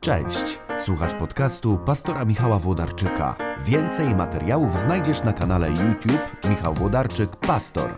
Cześć, słuchasz podcastu pastora Michała Włodarczyka. Więcej materiałów znajdziesz na kanale YouTube Michał Włodarczyk Pastor.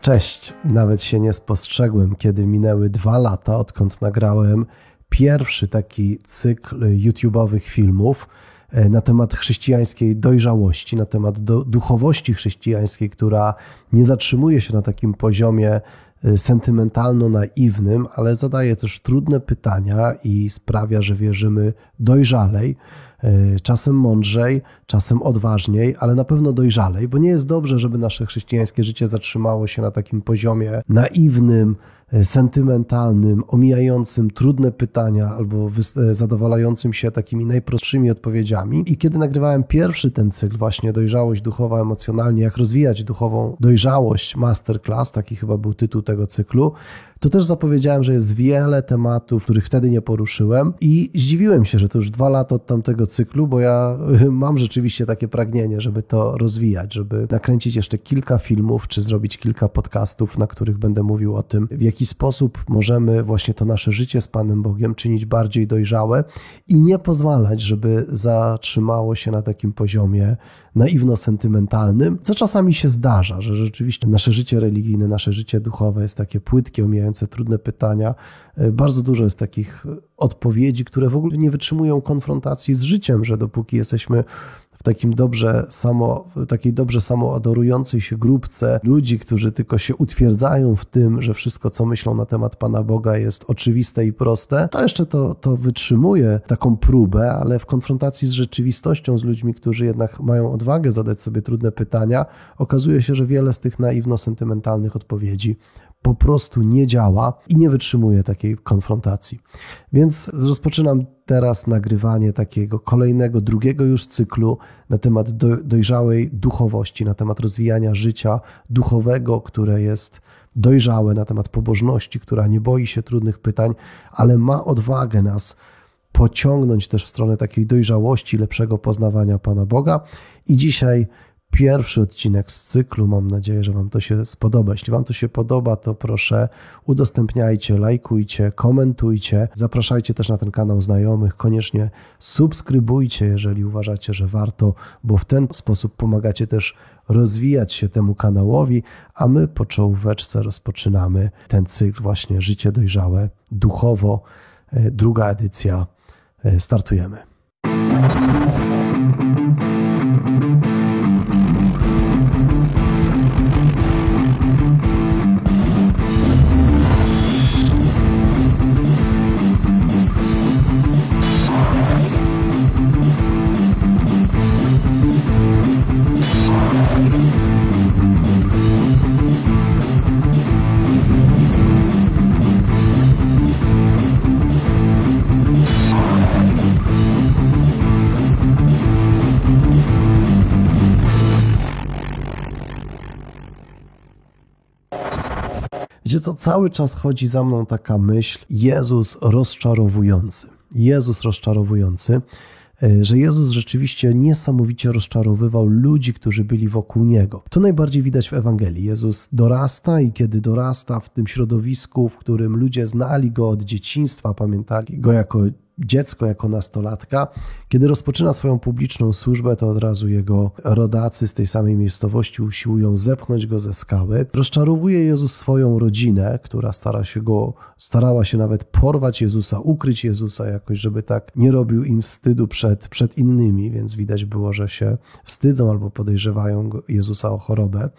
Cześć, nawet się nie spostrzegłem, kiedy minęły dwa lata, odkąd nagrałem pierwszy taki cykl YouTube'owych filmów na temat chrześcijańskiej dojrzałości, na temat do, duchowości chrześcijańskiej, która nie zatrzymuje się na takim poziomie e, sentymentalno-naiwnym, ale zadaje też trudne pytania i sprawia, że wierzymy dojrzalej, e, czasem mądrzej, czasem odważniej, ale na pewno dojrzalej, bo nie jest dobrze, żeby nasze chrześcijańskie życie zatrzymało się na takim poziomie naiwnym, E, sentymentalnym, omijającym trudne pytania albo e, zadowalającym się takimi najprostszymi odpowiedziami. I kiedy nagrywałem pierwszy ten cykl, właśnie dojrzałość duchowa, emocjonalnie, jak rozwijać duchową dojrzałość, masterclass, taki chyba był tytuł tego cyklu, to też zapowiedziałem, że jest wiele tematów, których wtedy nie poruszyłem i zdziwiłem się, że to już dwa lata od tamtego cyklu, bo ja mam rzeczywiście takie pragnienie, żeby to rozwijać, żeby nakręcić jeszcze kilka filmów, czy zrobić kilka podcastów, na których będę mówił o tym, w jaki sposób możemy właśnie to nasze życie z Panem Bogiem czynić bardziej dojrzałe i nie pozwalać, żeby zatrzymało się na takim poziomie naiwno-sentymentalnym, co czasami się zdarza, że rzeczywiście nasze życie religijne, nasze życie duchowe jest takie płytkie, omijające trudne pytania. E, bardzo dużo jest takich odpowiedzi, które w ogóle nie wytrzymują konfrontacji z życiem, że dopóki jesteśmy w takim dobrze samo, takiej dobrze samoadorującej się grupce ludzi, którzy tylko się utwierdzają w tym, że wszystko, co myślą na temat Pana Boga jest oczywiste i proste, to jeszcze to, to wytrzymuje taką próbę, ale w konfrontacji z rzeczywistością, z ludźmi, którzy jednak mają odwagę zadać sobie trudne pytania, okazuje się, że wiele z tych naiwno-sentymentalnych odpowiedzi po prostu nie działa i nie wytrzymuje takiej konfrontacji. Więc rozpoczynam teraz nagrywanie takiego kolejnego, drugiego już cyklu na temat dojrzałej duchowości, na temat rozwijania życia duchowego, które jest dojrzałe, na temat pobożności, która nie boi się trudnych pytań, ale ma odwagę nas pociągnąć też w stronę takiej dojrzałości, lepszego poznawania Pana Boga. I dzisiaj pierwszy odcinek z cyklu. Mam nadzieję, że Wam to się spodoba. Jeśli Wam to się podoba, to proszę udostępniajcie, lajkujcie, komentujcie. Zapraszajcie też na ten kanał znajomych. Koniecznie subskrybujcie, jeżeli uważacie, że warto, bo w ten sposób pomagacie też rozwijać się temu kanałowi, a my po czołóweczce rozpoczynamy ten cykl właśnie Życie dojrzałe duchowo. E, druga edycja. E, startujemy. Co, cały czas chodzi za mną taka myśl, Jezus rozczarowujący. Jezus rozczarowujący, e, że Jezus rzeczywiście niesamowicie rozczarowywał ludzi, którzy byli wokół Niego. To najbardziej widać w Ewangelii. Jezus dorasta i kiedy dorasta w tym środowisku, w którym ludzie znali Go od dzieciństwa, pamiętali Go jako dziecko jako nastolatka. Kiedy rozpoczyna swoją publiczną służbę, to od razu jego rodacy z tej samej miejscowości usiłują zepchnąć go ze skały. Rozczarowuje Jezus swoją rodzinę, która stara się go, starała się nawet porwać Jezusa, ukryć Jezusa jakoś, żeby tak nie robił im wstydu przed, przed innymi, więc widać było, że się wstydzą albo podejrzewają Jezusa o chorobę.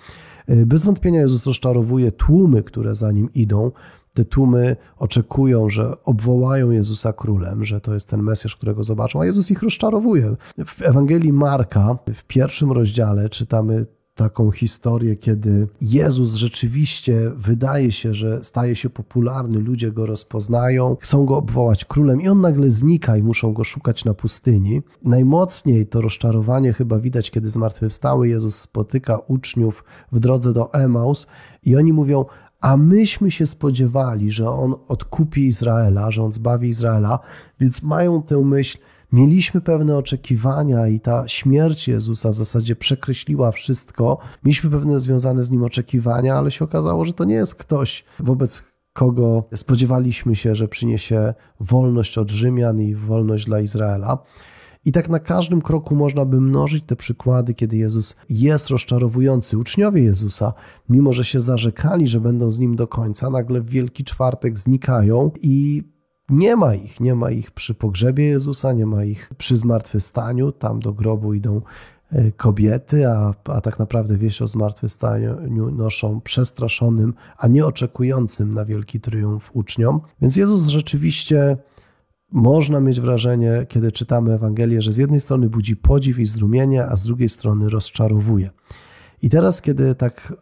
Bez wątpienia Jezus rozczarowuje tłumy, które za nim idą, te tłumy oczekują, że obwołają Jezusa królem, że to jest ten Mesjasz, którego zobaczą, a Jezus ich rozczarowuje. W Ewangelii Marka, w pierwszym rozdziale, czytamy taką historię, kiedy Jezus rzeczywiście wydaje się, że staje się popularny, ludzie go rozpoznają, chcą go obwołać królem i on nagle znika i muszą go szukać na pustyni. Najmocniej to rozczarowanie chyba widać, kiedy zmartwychwstały Jezus spotyka uczniów w drodze do Emaus i oni mówią: a myśmy się spodziewali, że on odkupi Izraela, że on zbawi Izraela, więc mają tę myśl, Mieliśmy pewne oczekiwania i ta śmierć Jezusa w zasadzie przekreśliła wszystko. Mieliśmy pewne związane z nim oczekiwania, ale się okazało, że to nie jest ktoś, wobec kogo spodziewaliśmy się, że przyniesie wolność od Rzymian i wolność dla Izraela. I tak na każdym kroku można by mnożyć te przykłady, kiedy Jezus jest rozczarowujący. Uczniowie Jezusa, mimo że się zarzekali, że będą z nim do końca, nagle w Wielki Czwartek znikają i nie ma ich. Nie ma ich przy pogrzebie Jezusa, nie ma ich przy zmartwychwstaniu. Tam do grobu idą e, kobiety, a, a tak naprawdę wieść o zmartwychwstaniu noszą przestraszonym, a nie oczekującym na wielki triumf uczniom. Więc Jezus rzeczywiście można mieć wrażenie, kiedy czytamy Ewangelię, że z jednej strony budzi podziw i zdumienie, a z drugiej strony rozczarowuje. I teraz, kiedy tak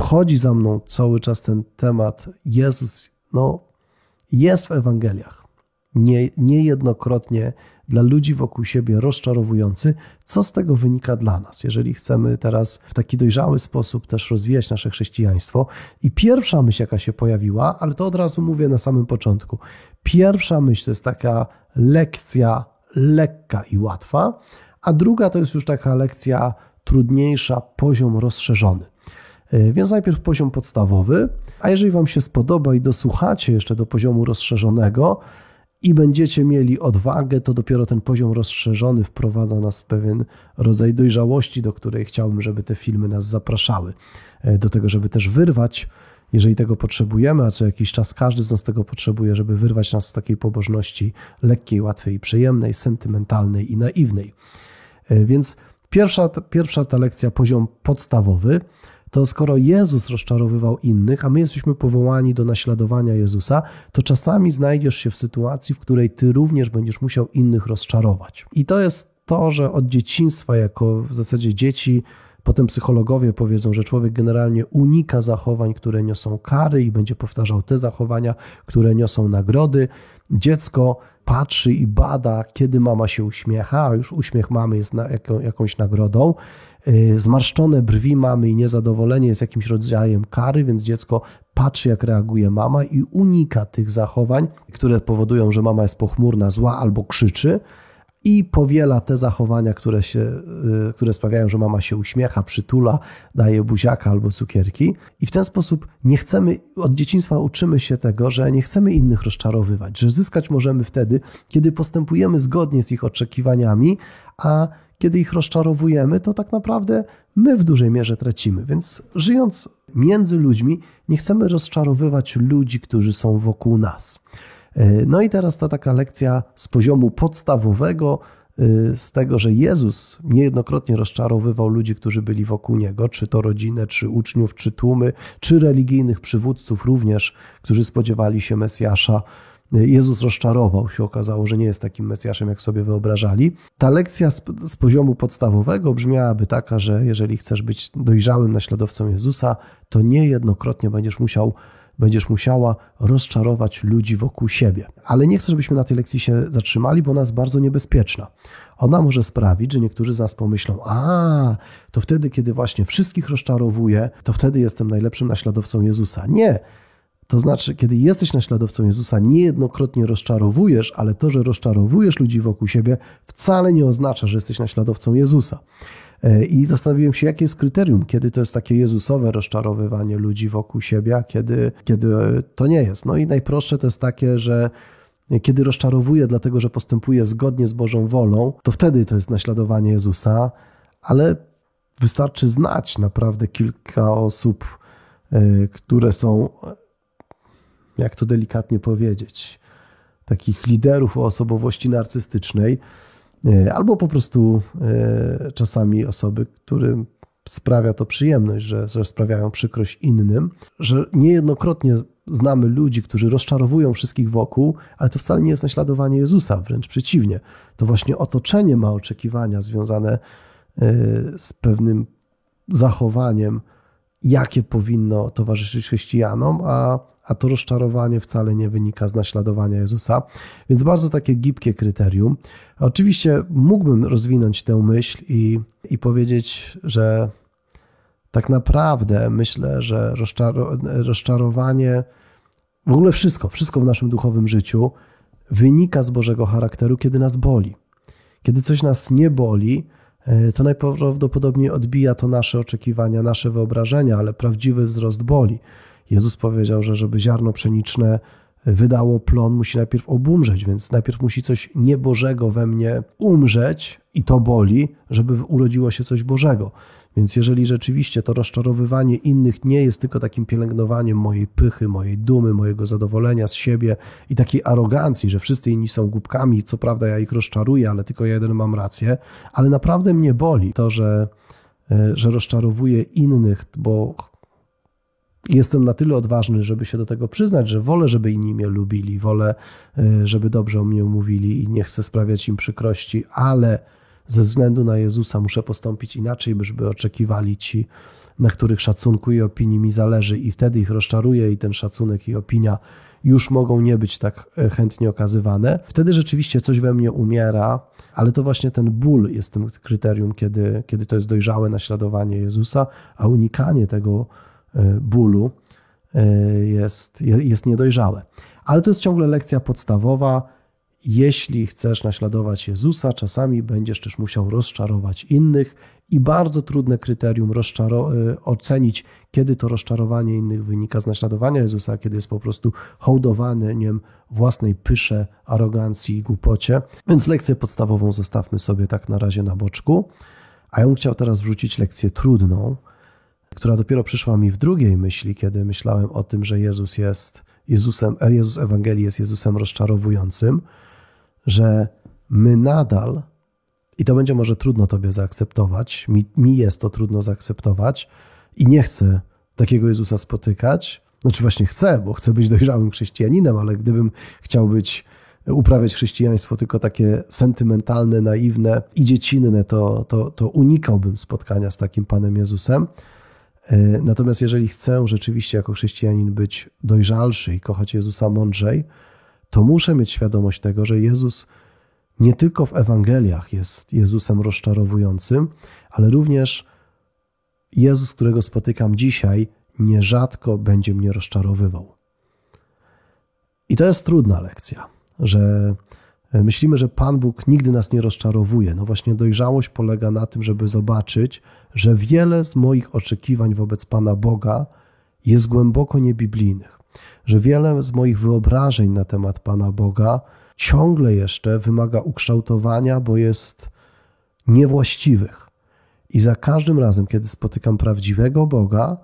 chodzi za mną cały czas ten temat, Jezus no, jest w Ewangeliach. Nie, niejednokrotnie dla ludzi wokół siebie rozczarowujący, co z tego wynika dla nas, jeżeli chcemy teraz w taki dojrzały sposób też rozwijać nasze chrześcijaństwo. I pierwsza myśl, jaka się pojawiła, ale to od razu mówię na samym początku. Pierwsza myśl to jest taka lekcja lekka i łatwa, a druga to jest już taka lekcja trudniejsza, poziom rozszerzony. E, więc najpierw poziom podstawowy, a jeżeli Wam się spodoba i dosłuchacie jeszcze do poziomu rozszerzonego i będziecie mieli odwagę, to dopiero ten poziom rozszerzony wprowadza nas w pewien rodzaj dojrzałości, do której chciałbym, żeby te filmy nas zapraszały. E, do tego, żeby też wyrwać jeżeli tego potrzebujemy, a co jakiś czas każdy z nas tego potrzebuje, żeby wyrwać nas z takiej pobożności lekkiej, łatwej, przyjemnej, sentymentalnej i naiwnej. E, więc pierwsza, pierwsza ta lekcja, poziom podstawowy, to skoro Jezus rozczarowywał innych, a my jesteśmy powołani do naśladowania Jezusa, to czasami znajdziesz się w sytuacji, w której ty również będziesz musiał innych rozczarować. I to jest to, że od dzieciństwa, jako w zasadzie dzieci, Potem psychologowie powiedzą, że człowiek generalnie unika zachowań, które niosą kary i będzie powtarzał te zachowania, które niosą nagrody. Dziecko patrzy i bada, kiedy mama się uśmiecha, a już uśmiech mamy jest na jaką, jakąś nagrodą. Y, zmarszczone brwi mamy i niezadowolenie jest jakimś rodzajem kary, więc dziecko patrzy, jak reaguje mama i unika tych zachowań, które powodują, że mama jest pochmurna, zła albo krzyczy i powiela te zachowania, które, się, y, które sprawiają, że mama się uśmiecha, przytula, daje buziaka albo cukierki. I w ten sposób nie chcemy, od dzieciństwa uczymy się tego, że nie chcemy innych rozczarowywać, że zyskać możemy wtedy, kiedy postępujemy zgodnie z ich oczekiwaniami, a kiedy ich rozczarowujemy, to tak naprawdę my w dużej mierze tracimy. Więc żyjąc między ludźmi, nie chcemy rozczarowywać ludzi, którzy są wokół nas. E, no i teraz ta taka lekcja z poziomu podstawowego, e, z tego, że Jezus niejednokrotnie rozczarowywał ludzi, którzy byli wokół niego, czy to rodzinę, czy uczniów, czy tłumy, czy religijnych przywódców również, którzy spodziewali się Mesjasza. E, Jezus rozczarował, się okazało, że nie jest takim Mesjaszem, jak sobie wyobrażali. Ta lekcja z, z poziomu podstawowego brzmiałaby taka, że jeżeli chcesz być dojrzałym naśladowcą Jezusa, to niejednokrotnie będziesz musiał będziesz musiała rozczarować ludzi wokół siebie. Ale nie chcę, żebyśmy na tej lekcji się zatrzymali, bo ona jest bardzo niebezpieczna. Ona może sprawić, że niektórzy z nas pomyślą: A, to wtedy, kiedy właśnie wszystkich rozczarowuję, to wtedy jestem najlepszym naśladowcą Jezusa. Nie. To znaczy, kiedy jesteś naśladowcą Jezusa, niejednokrotnie rozczarowujesz, ale to, że rozczarowujesz ludzi wokół siebie, wcale nie oznacza, że jesteś naśladowcą Jezusa. E, I zastanowiłem się, jakie jest kryterium, kiedy to jest takie Jezusowe rozczarowywanie ludzi wokół siebie, a kiedy, kiedy to nie jest. No i najprostsze to jest takie, że kiedy rozczarowuję, dlatego że postępuję zgodnie z Bożą wolą, to wtedy to jest naśladowanie Jezusa, ale wystarczy znać naprawdę kilka osób, e, które są, jak to delikatnie powiedzieć, takich liderów o osobowości narcystycznej, albo po prostu e, czasami osoby, którym sprawia to przyjemność, że, że sprawiają przykrość innym, że niejednokrotnie znamy ludzi, którzy rozczarowują wszystkich wokół, ale to wcale nie jest naśladowanie Jezusa, wręcz przeciwnie. To właśnie otoczenie ma oczekiwania związane e, z pewnym zachowaniem, jakie powinno towarzyszyć chrześcijanom, a a to rozczarowanie wcale nie wynika z naśladowania Jezusa. Więc bardzo takie gibkie kryterium. Oczywiście mógłbym rozwinąć tę myśl i, i powiedzieć, że tak naprawdę myślę, że rozczarowanie, w ogóle wszystko, wszystko w naszym duchowym życiu wynika z Bożego charakteru, kiedy nas boli. Kiedy coś nas nie boli, e, to najprawdopodobniej odbija to nasze oczekiwania, nasze wyobrażenia, ale prawdziwy wzrost boli. Jezus powiedział, że żeby ziarno pszeniczne wydało plon, musi najpierw obumrzeć, więc najpierw musi coś niebożego we mnie umrzeć i to boli, żeby urodziło się coś Bożego. Więc jeżeli rzeczywiście to rozczarowywanie innych nie jest tylko takim pielęgnowaniem mojej pychy, mojej dumy, mojego zadowolenia z siebie i takiej arogancji, że wszyscy inni są głupkami, co prawda ja ich rozczaruję, ale tylko ja jeden mam rację, ale naprawdę mnie boli to, że, e, że rozczarowuję innych, bo jestem na tyle odważny, żeby się do tego przyznać, że wolę, żeby inni mnie lubili, wolę, e, żeby dobrze o mnie mówili i nie chcę sprawiać im przykrości, ale ze względu na Jezusa muszę postąpić inaczej, żeby oczekiwali ci, na których szacunku i opinii mi zależy, i wtedy ich rozczaruję, i ten szacunek i opinia już mogą nie być tak e, chętnie okazywane. Wtedy rzeczywiście coś we mnie umiera, ale to właśnie ten ból jest tym kryterium, kiedy, kiedy to jest dojrzałe naśladowanie Jezusa, a unikanie tego bólu e, jest, jest niedojrzałe. Ale to jest ciągle lekcja podstawowa jeśli chcesz naśladować Jezusa, czasami będziesz też musiał rozczarować innych i bardzo trudne kryterium y, ocenić, kiedy to rozczarowanie innych wynika z naśladowania Jezusa, kiedy jest po prostu hołdowaniem własnej pysze, arogancji i głupocie. Więc lekcję podstawową zostawmy sobie tak na razie na boczku. A ja bym chciał teraz wrzucić lekcję trudną, która dopiero przyszła mi w drugiej myśli, kiedy myślałem o tym, że Jezus jest Jezusem, Jezus Ewangelii jest Jezusem rozczarowującym że my nadal, i to będzie może trudno Tobie zaakceptować, mi, mi jest to trudno zaakceptować i nie chcę takiego Jezusa spotykać. Znaczy, właśnie chcę, bo chcę być dojrzałym chrześcijaninem, ale gdybym chciał być, uprawiać chrześcijaństwo tylko takie sentymentalne, naiwne i dziecinne, to, to, to unikałbym spotkania z takim Panem Jezusem. E, natomiast jeżeli chcę rzeczywiście jako chrześcijanin być dojrzalszy i kochać Jezusa mądrzej, to muszę mieć świadomość tego, że Jezus nie tylko w Ewangeliach jest Jezusem rozczarowującym, ale również Jezus, którego spotykam dzisiaj, nierzadko będzie mnie rozczarowywał. I to jest trudna lekcja, że myślimy, że Pan Bóg nigdy nas nie rozczarowuje. No właśnie dojrzałość polega na tym, żeby zobaczyć, że wiele z moich oczekiwań wobec Pana Boga jest głęboko niebiblijnych że wiele z moich wyobrażeń na temat Pana Boga ciągle jeszcze wymaga ukształtowania, bo jest niewłaściwych. I za każdym razem, kiedy spotykam prawdziwego Boga,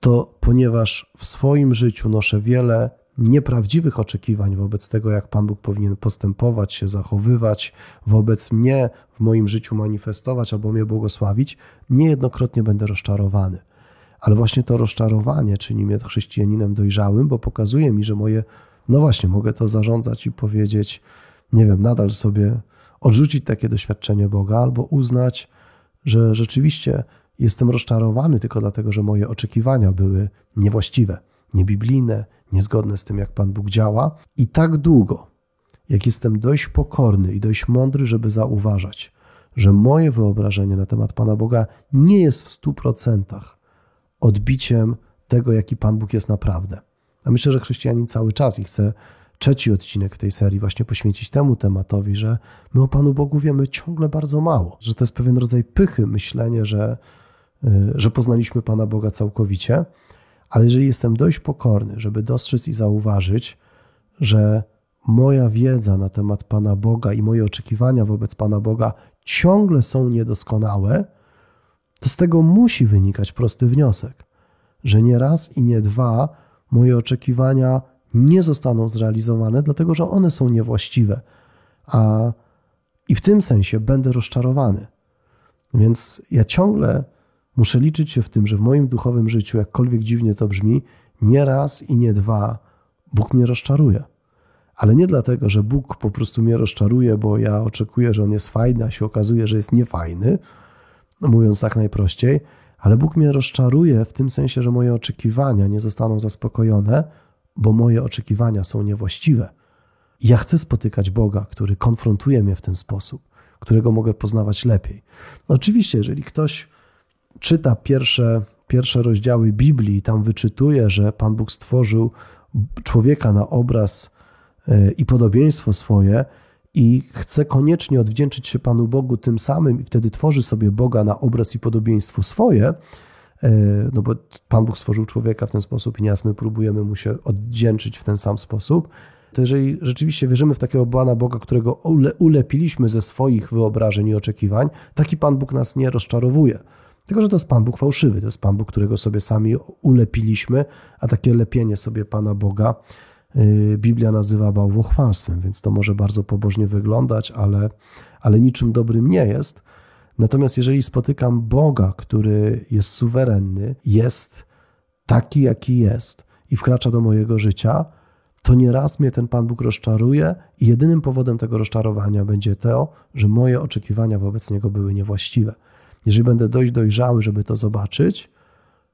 to ponieważ w swoim życiu noszę wiele nieprawdziwych oczekiwań wobec tego, jak Pan Bóg powinien postępować, się zachowywać, wobec mnie w moim życiu manifestować albo mnie błogosławić, niejednokrotnie będę rozczarowany. Ale właśnie to rozczarowanie czyni mnie chrześcijaninem dojrzałym, bo pokazuje mi, że moje, no właśnie, mogę to zarządzać i powiedzieć, nie wiem, nadal sobie odrzucić takie doświadczenie Boga, albo uznać, że rzeczywiście jestem rozczarowany tylko dlatego, że moje oczekiwania były niewłaściwe, niebiblijne, niezgodne z tym, jak Pan Bóg działa. I tak długo, jak jestem dość pokorny i dość mądry, żeby zauważać, że moje wyobrażenie na temat Pana Boga nie jest w stu procentach odbiciem tego, jaki Pan Bóg jest naprawdę. A myślę, że chrześcijanin cały czas i chce trzeci odcinek tej serii właśnie poświęcić temu tematowi, że my o Panu Bogu wiemy ciągle bardzo mało, że to jest pewien rodzaj pychy, myślenie, że, y, że poznaliśmy Pana Boga całkowicie, ale jeżeli jestem dość pokorny, żeby dostrzec i zauważyć, że moja wiedza na temat Pana Boga i moje oczekiwania wobec Pana Boga ciągle są niedoskonałe, to z tego musi wynikać prosty wniosek, że nie raz i nie dwa moje oczekiwania nie zostaną zrealizowane, dlatego że one są niewłaściwe. A i w tym sensie będę rozczarowany. Więc ja ciągle muszę liczyć się w tym, że w moim duchowym życiu, jakkolwiek dziwnie to brzmi, nie raz i nie dwa Bóg mnie rozczaruje. Ale nie dlatego, że Bóg po prostu mnie rozczaruje, bo ja oczekuję, że on jest fajny, a się okazuje, że jest niefajny, no mówiąc tak najprościej, ale Bóg mnie rozczaruje w tym sensie, że moje oczekiwania nie zostaną zaspokojone, bo moje oczekiwania są niewłaściwe. I ja chcę spotykać Boga, który konfrontuje mnie w ten sposób, którego mogę poznawać lepiej. No oczywiście, jeżeli ktoś czyta pierwsze, pierwsze rozdziały Biblii tam wyczytuje, że Pan Bóg stworzył człowieka na obraz e, i podobieństwo swoje i chce koniecznie odwdzięczyć się Panu Bogu tym samym i wtedy tworzy sobie Boga na obraz i podobieństwo swoje, e, no bo Pan Bóg stworzył człowieka w ten sposób i nieraz my próbujemy mu się oddzięczyć w ten sam sposób, to jeżeli rzeczywiście wierzymy w takiego Pana Boga, którego ulepiliśmy ze swoich wyobrażeń i oczekiwań, taki Pan Bóg nas nie rozczarowuje. Tylko, że to jest Pan Bóg fałszywy, to jest Pan Bóg, którego sobie sami ulepiliśmy, a takie lepienie sobie Pana Boga y, Biblia nazywa bałwochwalstwem, więc to może bardzo pobożnie wyglądać, ale, ale niczym dobrym nie jest. Natomiast jeżeli spotykam Boga, który jest suwerenny, jest taki, jaki jest i wkracza do mojego życia, to nieraz mnie ten Pan Bóg rozczaruje i jedynym powodem tego rozczarowania będzie to, że moje oczekiwania wobec Niego były niewłaściwe. Jeżeli będę dość dojrzały, żeby to zobaczyć,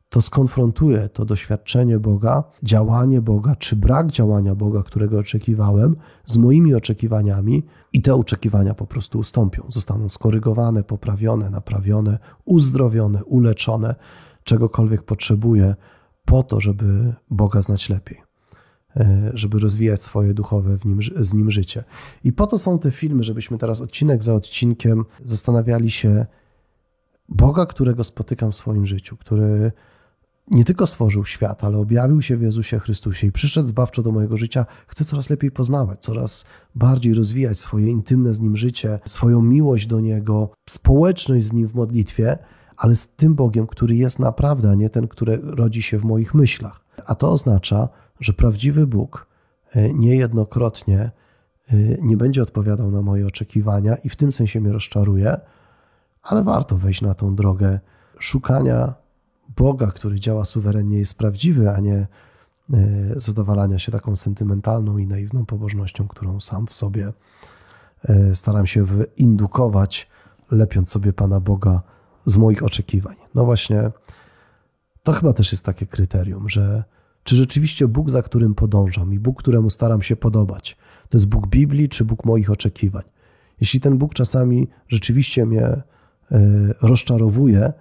to skonfrontuję to doświadczenie Boga, działanie Boga, czy brak działania Boga, którego oczekiwałem, z moimi oczekiwaniami, i te oczekiwania po prostu ustąpią. Zostaną skorygowane, poprawione, naprawione, uzdrowione, uleczone, czegokolwiek potrzebuję, po to, żeby Boga znać lepiej. E, żeby rozwijać swoje duchowe w nim, z nim życie. I po to są te filmy, żebyśmy teraz odcinek za odcinkiem zastanawiali się Boga, którego spotykam w swoim życiu, który nie tylko stworzył świat, ale objawił się w Jezusie Chrystusie i przyszedł zbawczo do mojego życia, chcę coraz lepiej poznawać, coraz bardziej rozwijać swoje intymne z Nim życie, swoją miłość do Niego, społeczność z Nim w modlitwie, ale z tym Bogiem, który jest naprawdę, a nie ten, który rodzi się w moich myślach. A to oznacza, że prawdziwy Bóg e, niejednokrotnie e, nie będzie odpowiadał na moje oczekiwania i w tym sensie mnie rozczaruje, ale warto wejść na tą drogę szukania Boga, który działa suwerennie, jest prawdziwy, a nie e, zadowalania się taką sentymentalną i naiwną pobożnością, którą sam w sobie staram się wyindukować, lepiąc sobie Pana Boga z moich oczekiwań. No właśnie, to chyba też jest takie kryterium, że czy rzeczywiście Bóg, za którym podążam i Bóg, któremu staram się podobać, to jest Bóg Biblii czy Bóg moich oczekiwań? Jeśli ten Bóg czasami rzeczywiście mnie e, rozczarowuje,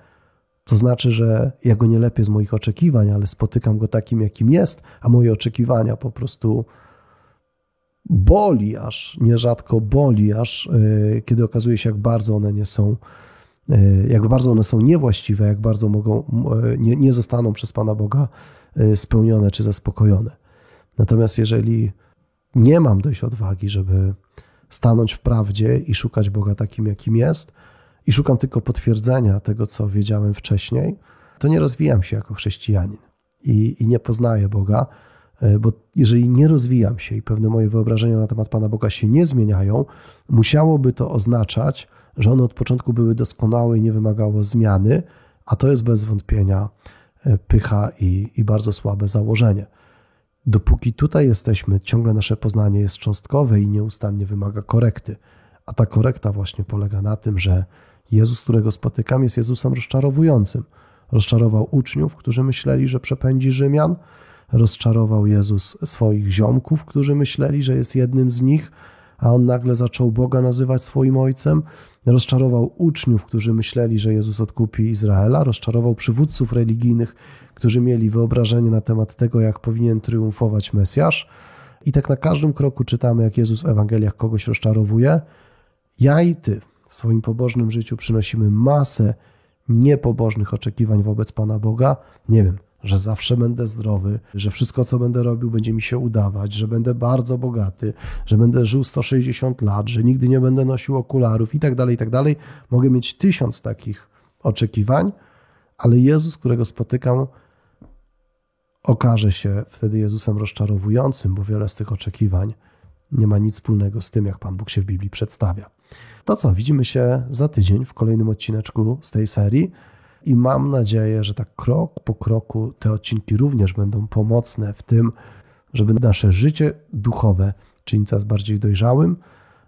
to znaczy, że ja go nie lepię z moich oczekiwań, ale spotykam go takim, jakim jest, a moje oczekiwania po prostu boli aż, nierzadko boli aż, e, kiedy okazuje się, jak bardzo one nie są, e, jak bardzo one są niewłaściwe, jak bardzo mogą, nie, nie zostaną przez Pana Boga Y, spełnione czy zaspokojone. Natomiast jeżeli nie mam dość odwagi, żeby stanąć w prawdzie i szukać Boga takim, jakim jest, i szukam tylko potwierdzenia tego, co wiedziałem wcześniej, to nie rozwijam się jako chrześcijanin i, i nie poznaję Boga, y, bo jeżeli nie rozwijam się i pewne moje wyobrażenia na temat Pana Boga się nie zmieniają, musiałoby to oznaczać, że one od początku były doskonałe i nie wymagało zmiany, a to jest bez wątpienia E, pycha i, i bardzo słabe założenie. Dopóki tutaj jesteśmy, ciągle nasze poznanie jest cząstkowe i nieustannie wymaga korekty. A ta korekta właśnie polega na tym, że Jezus, którego spotykam, jest Jezusem rozczarowującym. Rozczarował uczniów, którzy myśleli, że przepędzi Rzymian. Rozczarował Jezus swoich ziomków, którzy myśleli, że jest jednym z nich, a on nagle zaczął Boga nazywać swoim ojcem. Rozczarował uczniów, którzy myśleli, że Jezus odkupi Izraela, rozczarował przywódców religijnych, którzy mieli wyobrażenie na temat tego, jak powinien triumfować Mesjasz. I tak na każdym kroku czytamy, jak Jezus w Ewangeliach kogoś rozczarowuje. Ja i ty w swoim pobożnym życiu przynosimy masę niepobożnych oczekiwań wobec Pana Boga. Nie wiem, że zawsze będę zdrowy, że wszystko, co będę robił, będzie mi się udawać, że będę bardzo bogaty, że będę żył 160 lat, że nigdy nie będę nosił okularów i tak dalej, i tak dalej. Mogę mieć tysiąc takich oczekiwań, ale Jezus, którego spotykam, okaże się wtedy Jezusem rozczarowującym, bo wiele z tych oczekiwań nie ma nic wspólnego z tym, jak Pan Bóg się w Biblii przedstawia. To co, widzimy się za tydzień w kolejnym odcineczku z tej serii. I mam nadzieję, że tak krok po kroku te odcinki również będą pomocne w tym, żeby nasze życie duchowe czynić coraz bardziej dojrzałym,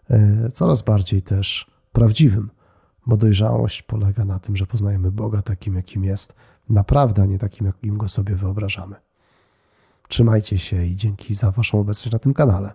e, coraz bardziej też prawdziwym, bo dojrzałość polega na tym, że poznajemy Boga takim, jakim jest, naprawdę, a nie takim, jakim go sobie wyobrażamy. Trzymajcie się i dzięki za Waszą obecność na tym kanale.